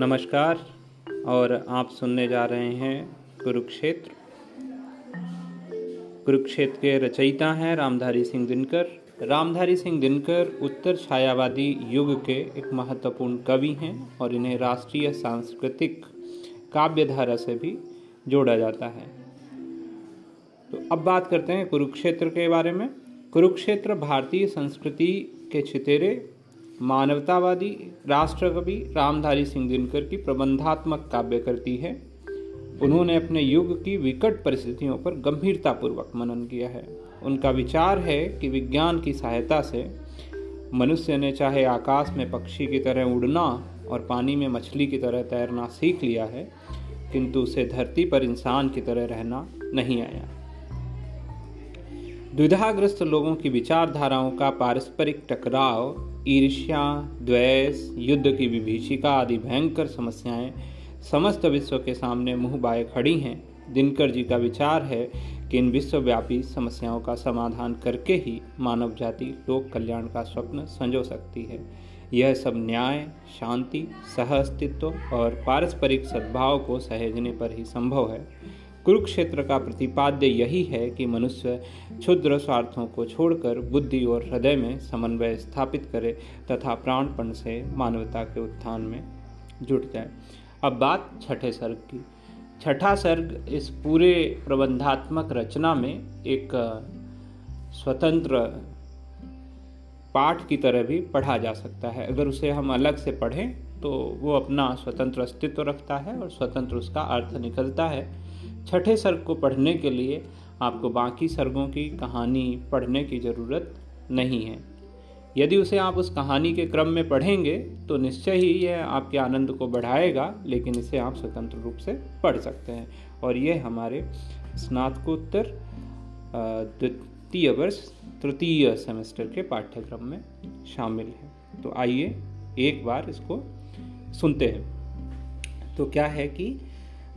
नमस्कार, और आप सुनने जा रहे हैं कुरुक्षेत्र। कुरुक्षेत्र के रचयिता हैं रामधारी सिंह दिनकर। रामधारी सिंह दिनकर उत्तर छायावादी युग के एक महत्वपूर्ण कवि हैं और इन्हें राष्ट्रीय सांस्कृतिक काव्यधारा से भी जोड़ा जाता है। तो अब बात करते हैं कुरुक्षेत्र के बारे में। कुरुक्षेत्र भारतीय संस्कृति के छितेरे मानवतावादी राष्ट्रकवि रामधारी सिंह दिनकर की प्रबंधात्मक काव्य करती है। उन्होंने अपने युग की विकट परिस्थितियों पर गंभीरतापूर्वक मनन किया है। उनका विचार है कि विज्ञान की सहायता से मनुष्य ने चाहे आकाश में पक्षी की तरह उड़ना और पानी में मछली की तरह तैरना सीख लिया है, किंतु उसे धरती पर इंसान की तरह रहना नहीं आया। द्विधाग्रस्त लोगों की विचारधाराओं का पारस्परिक टकराव, ईर्ष्या, द्वेष, युद्ध की विभीषिका आदि भयंकर समस्याएँ समस्त विश्व के सामने मुँह बाए खड़ी हैं। दिनकर जी का विचार है कि इन विश्वव्यापी समस्याओं का समाधान करके ही मानव जाति लोक कल्याण का स्वप्न संजो सकती है। यह सब न्याय, शांति सह अस्तित्व और पारस्परिक सद्भाव को सहेजने पर ही संभव है। कुरुक्षेत्र का प्रतिपाद्य यही है कि मनुष्य क्षुद्र स्वार्थों को छोड़कर बुद्धि और हृदय में समन्वय स्थापित करे तथा प्राणपण से मानवता के उत्थान में जुट जाए। अब बात छठे सर्ग की। छठा सर्ग इस पूरे प्रबंधात्मक रचना में एक स्वतंत्र पाठ की तरह भी पढ़ा जा सकता है। अगर उसे हम अलग से पढ़ें तो वो अपना स्वतंत्र अस्तित्व रखता है और स्वतंत्र उसका अर्थ निकलता है। छठे सर्ग को पढ़ने के लिए आपको बाकी सर्गों की कहानी पढ़ने की ज़रूरत नहीं है। यदि उसे आप उस कहानी के क्रम में पढ़ेंगे तो निश्चय ही यह आपके आनंद को बढ़ाएगा, लेकिन इसे आप स्वतंत्र रूप से पढ़ सकते हैं। और यह हमारे स्नातकोत्तर द्वितीय वर्ष, तृतीय सेमेस्टर के पाठ्यक्रम में शामिल है। तो आइए एक बार इसको सुनते हैं। तो क्या है कि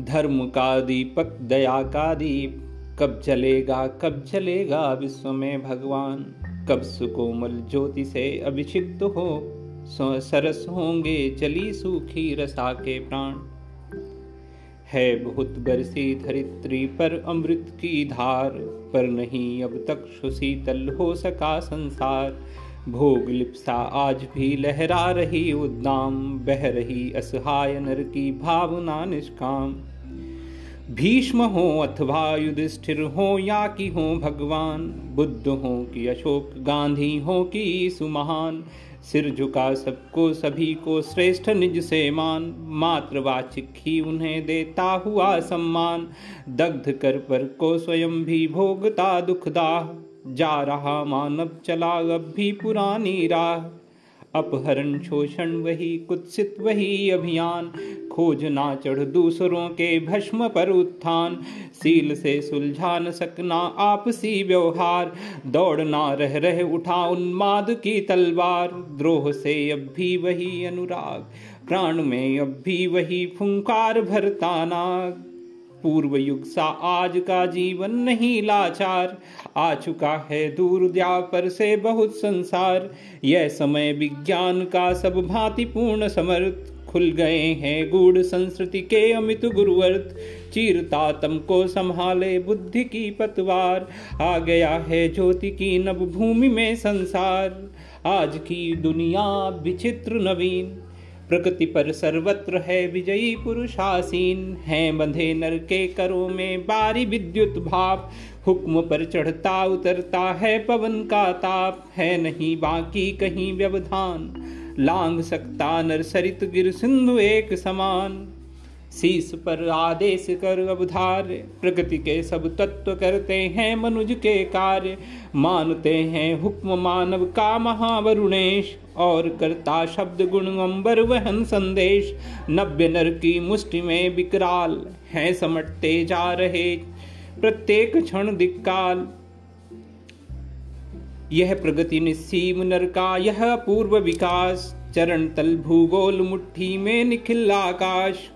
धर्म का दीपक दया का दीप कब जलेगा कब जलेगा विश्व में भगवान? कब सुकोमल ज्योति से अभिषिक्त हो सरस होंगे चली सूखी रसा के प्राण। है बहुत बरसी धरित्री पर अमृत की धार, पर नहीं अब तक सुशीतल हो सका संसार। भोग लिप्सा आज भी लहरा रही उद्दाम, बह रही असहाय नर की भावना निष्काम। भीष्म हो अथवा युधिष्ठिर हो, या कि हो भगवान, बुद्ध हो कि अशोक, गांधी हो कि सुमहान सिर झुका सबको, सभी को श्रेष्ठ निज से मान। मातृवाचिक ही उन्हें देता हुआ सम्मान, दग्ध कर पर को स्वयं भी भोगता दुखदाह जा रहा मानव चला अब भी पुरानी राह। अपहरण शोषण वही, कुत्सित वही अभियान। खोज ना चढ़ दूसरों के भस्म पर उत्थान। सील से सुलझा न सकना आपसी व्यवहार। दौड़ना रह रह उठा उन्माद की तलवार। द्रोह से अब भी वही अनुराग। प्राण में अब भी वही फुंकार भरता नाग। पूर्व युग सा आज का जीवन नहीं लाचार। आ चुका है दूर पर से बहुत संसार। यह समय विज्ञान का सब भांति पूर्ण समर्थ। खुल गए हैं गूढ़ संस्कृति के अमित गुरुवर्त चीरता तम को संभाले बुद्धि की पतवार। आ गया है ज्योति की नव भूमि में संसार। आज की दुनिया विचित्र नवीन। प्रकृति पर सर्वत्र है विजयी पुरुषासीन, है बंधे नर के करो में बारी विद्युत भाप। हुक्म पर चढ़ता उतरता है पवन का ताप, है नहीं बाकी कहीं व्यवधान। लांग सकता नर सरित गिर सिंधु एक समान। शीस पर आदेश कर अवधार प्रकृति के सब तत्व करते हैं मनुज के कार्य। मानते हैं हुक्म मानव का महावरुणेश, और करता शब्द गुण अंबर वहन संदेश। नव्य नर की मुष्टि में विकराल हैं, समटते जा रहे प्रत्येक क्षण दिक्काल। यह प्रगति निस्सीम नर का यह पूर्व विकास। चरण तल भूगोल मुट्ठी में निखिल आकाश।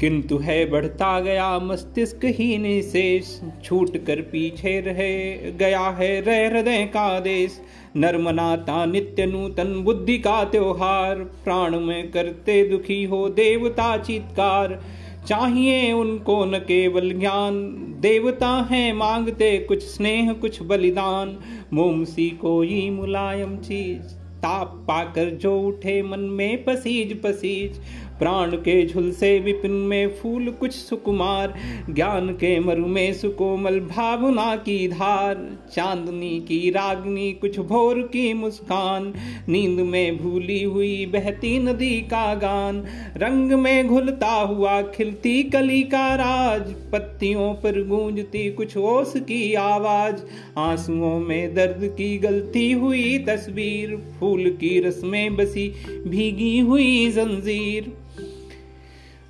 किंतु है बढ़ता गया मस्तिष्क ही निशेष छूट कर पीछे रहे गया है रह हृदय का देश। नर्मनाता नित्य नूतन बुद्धि का त्योहार प्राण में करते दुखी हो देवता चित्कार। चाहिए उनको न केवल ज्ञान, देवता हैं मांगते कुछ स्नेह, कुछ बलिदान। मोमसी कोई मुलायम चीज़, ताप पाकर जो उठे मन में पसीज पसीज प्राण के झुलसे विपिन में फूल कुछ सुकुमार, ज्ञान के मरु में सुकोमल भावना की धार, चांदनी की रागनी कुछ भोर की मुस्कान, नींद में भूली हुई बहती नदी का गान, रंग में घुलता हुआ खिलती कली का राज, पत्तियों पर गूंजती कुछ ओस की आवाज़, आंसुओं में दर्द की गलती हुई तस्वीर, फूल की रस में बसी भीगी हुई जंजीर।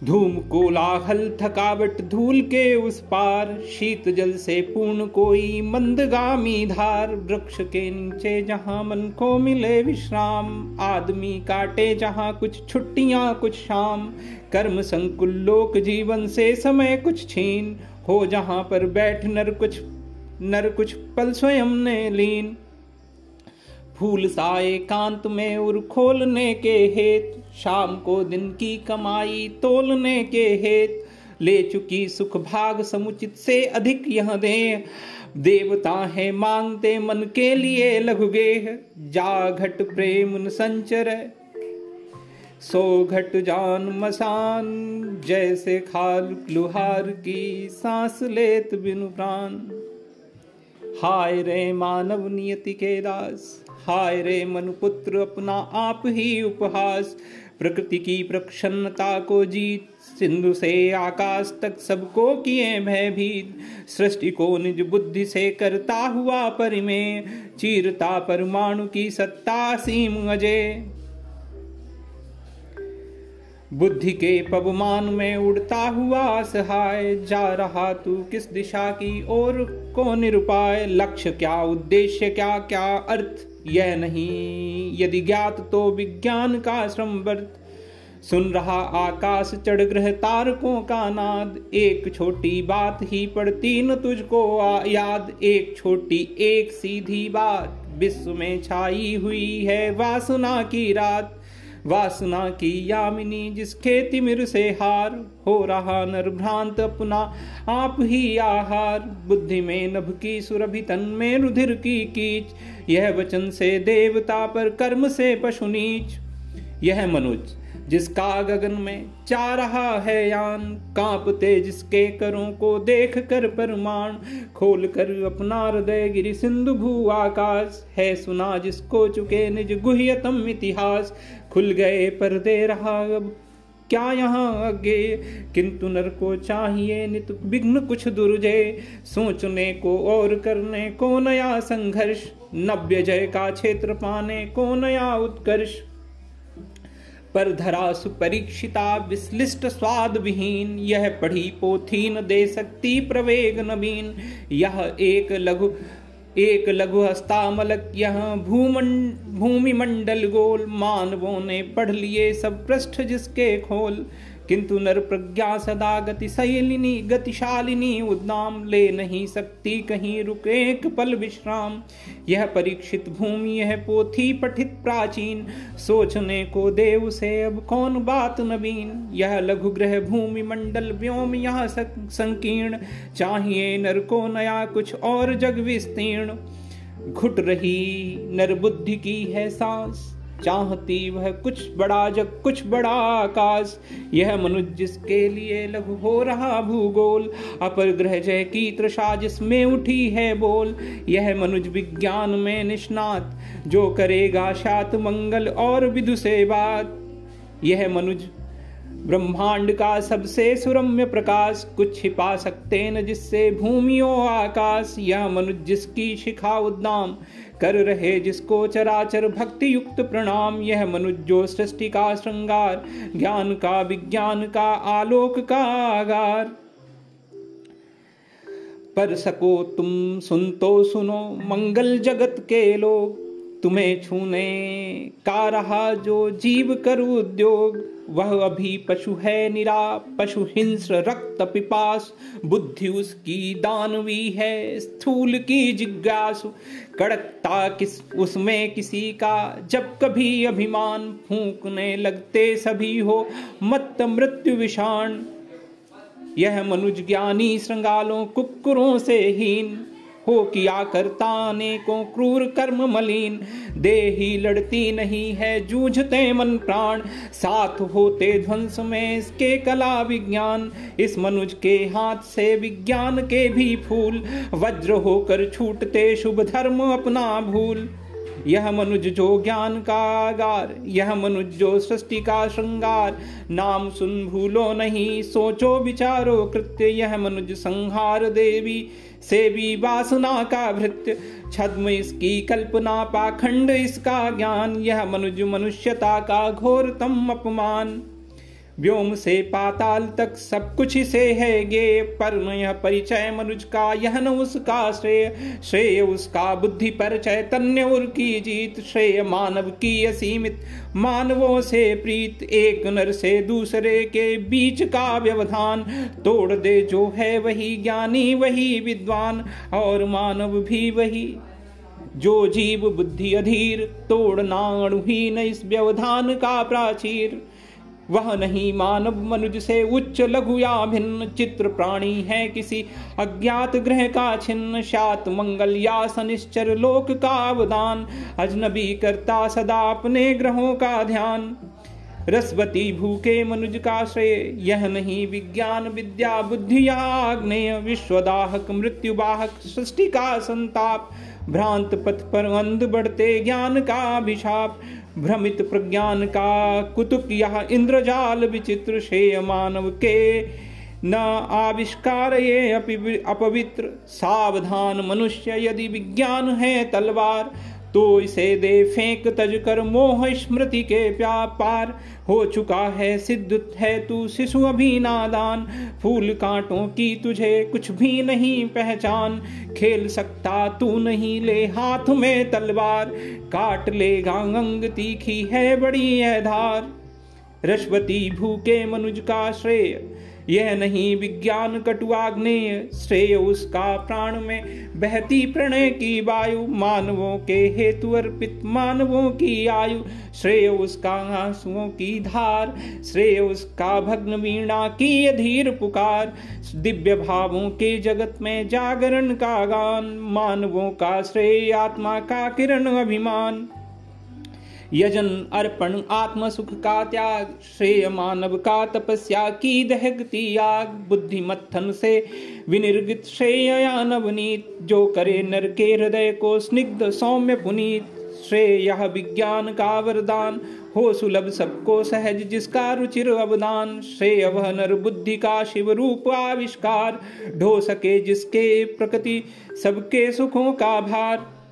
धूम कोलाहल थकावट धूल के उस पार, शीत जल से पूर्ण कोई मंदगामी धार, वृक्ष के नीचे जहाँ मन को मिले विश्राम, आदमी काटे जहाँ कुछ छुट्टियाँ, कुछ शाम। कर्म संकुल लोक जीवन से समय कुछ छीन, हो जहाँ पर बैठ नर कुछ नर कुछ पल स्वयं ने लीन। फूल साए कांत में उर खोलने के हेत, शाम को दिन की कमाई तोलने के हेत। ले चुकी सुख भाग समुचित से अधिक यह दे देवता है मांगते मन के लिए लघुगे जा घट प्रेम संचर। सो घट जान मसान, जैसे खाल लुहार की सांस लेत बिनु प्राण। हाय रे मानव नियति के दास हाय रे मनुपुत्र, अपना आप ही उपहास। प्रकृति की प्रसन्नता को जीत, सिंधु से आकाश तक सबको किए भयभीत। सृष्टि को निज बुद्धि से करता हुआ परिमेय, चीरता परमाणु की सत्ता सीम अजय। बुद्धि के पवमान में उड़ता हुआ असहाय, जा रहा तू किस दिशा की ओर को निरुपाय? लक्ष्य क्या, उद्देश्य क्या क्या अर्थ? यह नहीं। यदि ज्ञात तो विज्ञान का श्रम वर्त सुन रहा आकाश चढ़ ग्रह तारकों का नाद। एक छोटी बात ही पड़ती न तुझको याद। एक छोटी, एक सीधी बात विश्व में छाई हुई है वासना की रात। वासना की यामिनी, जिसके तिमिर से हार हो रहा नर भ्रांत अपना, आप ही आहार। बुद्धि में नभ की सुरभि, तन में रुधिर की कीच। यह वचन से देवता पर कर्म से पशु नीच। यह मनुज, जिसका गगन में चा रहा है यान, कांपते जिसके करों को देख कर परमाण। खोल कर अपना हृदय गिरी सिंधु भू आकाश। है सुना जिसको चुके निज गुह्यतम इतिहास। खुल गए पर दे रहा अब। क्या यहाँ आगे? किंतु नर को चाहिए नित विघ्न कुछ दुर्जय। सोचने को और करने को नया संघर्ष। नव्य जय का क्षेत्र पाने को नया उत्कर्ष। पर धरा सुपरीक्षिता विश्लिष्ट स्वाद विहीन यह पढ़ी पोथी न दे सकती प्रवेग नवीन। यह एक लघु एक लघु हस्तामलक यहाँ भूमंड भूमि मंडल गोल मानवों ने पढ़ लिए सब पृष्ठ जिसके खोल। किंतु नर प्रज्ञा सदा गतिशैलिनी गतिशालिनी उद्दाम ले नहीं सकती, कहीं रुके एक पल विश्राम। यह परीक्षित भूमि, यह पोथी पठित प्राचीन, सोचने को देव से अब कौन बात नवीन। यह लघु ग्रह भूमि मंडल व्योम यह संकीर्ण, चाहिए नर को नया कुछ और जग विस्तीर्ण। घुट रही नर बुद्धि की है सांस चाहती वह कुछ बड़ा जग, कुछ बड़ा आकाश। यह मनुष्य जिसके लिए लघु हो रहा भूगोल, अपर ग्रह जय की त्रषा जिसमें उठी है बोल। यह मनुज विज्ञान में निष्णात, जो करेगा शात मंगल और विदु से बात। यह मनुज ब्रह्मांड का सबसे सुरम्य प्रकाश, कुछ छिपा सकते न जिससे भूमियों आकाश। यह मनुज जिसकी शिखा उद्दाम कर रहे जिसको चराचर भक्ति युक्त प्रणाम। यह मनुज जो सृष्टि का श्रृंगार, ज्ञान का विज्ञान का आलोक का आगार। पर सको तुम, सुन तो सुनो, मंगल जगत के लोग। तुम्हें छूने का रहा जो जीव करु उद्योग, वह अभी पशु है निरा, पशु हिंस्र रक्त पिपास, बुद्धि उसकी दानवी है, स्थूल की जिज्ञासु, कड़कता किस, उसमें किसी का, जब कभी अभिमान फूकने लगते सभी हो मत मृत्यु विषाण, यह मनुज ज्ञानी श्रृंगालों कुकुरों से हीन हो किया करता अनेकों क्रूर कर्म मलिन। देही लड़ती नहीं है जूझते मन प्राण। साथ होते ध्वंस में इसके कला विज्ञान। इस मनुज के हाथ से विज्ञान के भी फूल। वज्र होकर छूटते शुभ धर्म अपना भूल। यह मनुज जो ज्ञान का आगार, यह मनुज जो सृष्टि का श्रृंगार। नाम सुन भूलो नहीं, सोचो विचारो कृत्य। यह मनुज संहार देवी। से भी वासना का भृत्य, छद्म इसकी कल्पना पाखंड इसका ज्ञान, यह मनुज मनुष्यता का घोरतम अपमान। व्योम से पाताल तक सब कुछ से है गे, पर यह परिचय मनुज का, यह न उसका श्रेय। श्रेय उसका बुद्धि पर चैतन्य उर की जीत, श्रेय मानव की असीमित। मानवों से प्रीत, एक नर से दूसरे के बीच का व्यवधान। तोड़ दे जो है वही ज्ञानी, वही विद्वान, और मानव भी वही। जो जीव बुद्धि अधीर, तोड़ना अणुहीन इस व्यवधान का प्राचीर। वह नहीं मानव मनुज से उच्च लघु या भिन्न चित्र प्राणी है किसी। अज्ञात ग्रह का छिन्न शात मंगल या सनिश्चर लोक का अवदान। अजनबी करता सदा अपने ग्रहों का ध्यान। रसवती भूखे मनुज का श्रेय। यह नहीं विज्ञान, विद्या, बुद्धि या आग्नेय। विश्वदाहक मृत्युवाहक सृष्टि का संताप। भ्रांत पथ पर अंध बढ़ते ज्ञान का अभिशाप। भ्रमित प्रज्ञान का कुतुक यह इंद्रजाल विचित्र शेय मानव के। न आविष्कार ये अपवित्र। सावधान मनुष्य यदि विज्ञान है तलवार तो इसे दे फेंक तज कर मोह स्मृति के व्यापार। हो चुका है सिद्ध, है तू शिशु अभी नादान फूल कांटों की तुझे कुछ भी नहीं पहचान। खेल सकता तू नहीं, ले हाथ में तलवार। काट लेगा अंग तीखी है बड़ी है धार रश्वती भूखे मनुज का श्रेय। यह नहीं विज्ञान कटुआग्नेय श्रेय उसका प्राण में बहती प्रणय की वायु, मानवों के हेतु अर्पित मानवों की आयु, श्रेय उसका आंसुओं की धार, श्रेय उसका भग्न वीणा की अधीर पुकार, दिव्य भावों के जगत में जागरण का गान, मानवों का श्रेय आत्मा का किरण अभिमान। यजन अर्पण आत्म सुख का त्याग, श्रेय मानव का तपस्या, की दहगती आग बुद्धि मत्थन से विनिर्गित श्रेय नवनीत, जो करे नर के हृदय को स्निग्ध सौम्य पुनीत। श्रेय यह विज्ञान का वरदान, हो सुलभ सबको सहज जिसका रुचिर अवदान। श्रेय वह नर बुद्धि का शिव रूप आविष्कार, ढो सके जिसके प्रकृति सबके सुखों का भार।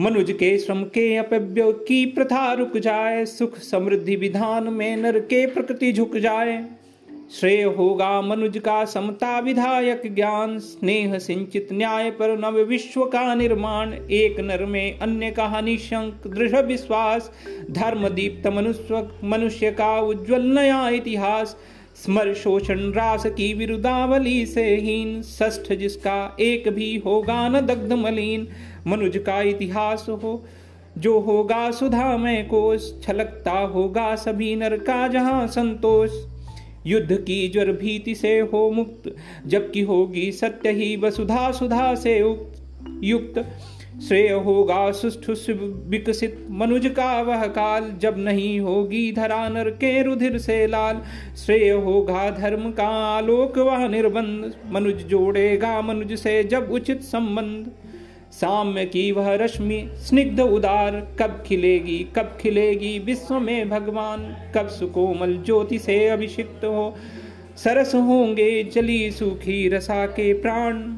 मनुज के श्रम के अपव्य की प्रथा रुक जाए, सुख समृद्धि विधान में नर के प्रकृति झुक जाए। श्रेय होगा मनुज का समता विधायक ज्ञान, स्नेह सिंचित न्याय पर नव विश्व का निर्माण। एक नर में अन्य का निशंक दृढ़ विश्वास, धर्म दीप्त मनुष्य मनुष्य का उज्जवल नया इतिहास। स्मर शोषण रास की विरुदावली से हीन ष्ठ जिसका एक भी होगा न दग्ध मलिन। मनुज का इतिहास हो, जो होगा सुधा में कोश छलकता होगा सभी नर का जहाँ संतोष। युद्ध की ज्वर भीति से हो मुक्त, जबकि होगी सत्य ही वसुधा, सुधा से उक्त, युक्त। श्रेय होगा सुष्ठु विकसित, मनुज का वह काल, जब नहीं होगी धरा नर के रुधिर से लाल। श्रेय होगा धर्म का आलोक, वह निर्बंध, मनुज जोड़ेगा मनुज से जब उचित संबंध। साम्य की वह रश्मि, स्निग्ध उदार, कब खिलेगी कब खिलेगी विश्व में भगवान? कब सुकोमल ज्योति से अभिषिक्त हो? सरस होंगे जली सूखी रसा के प्राण।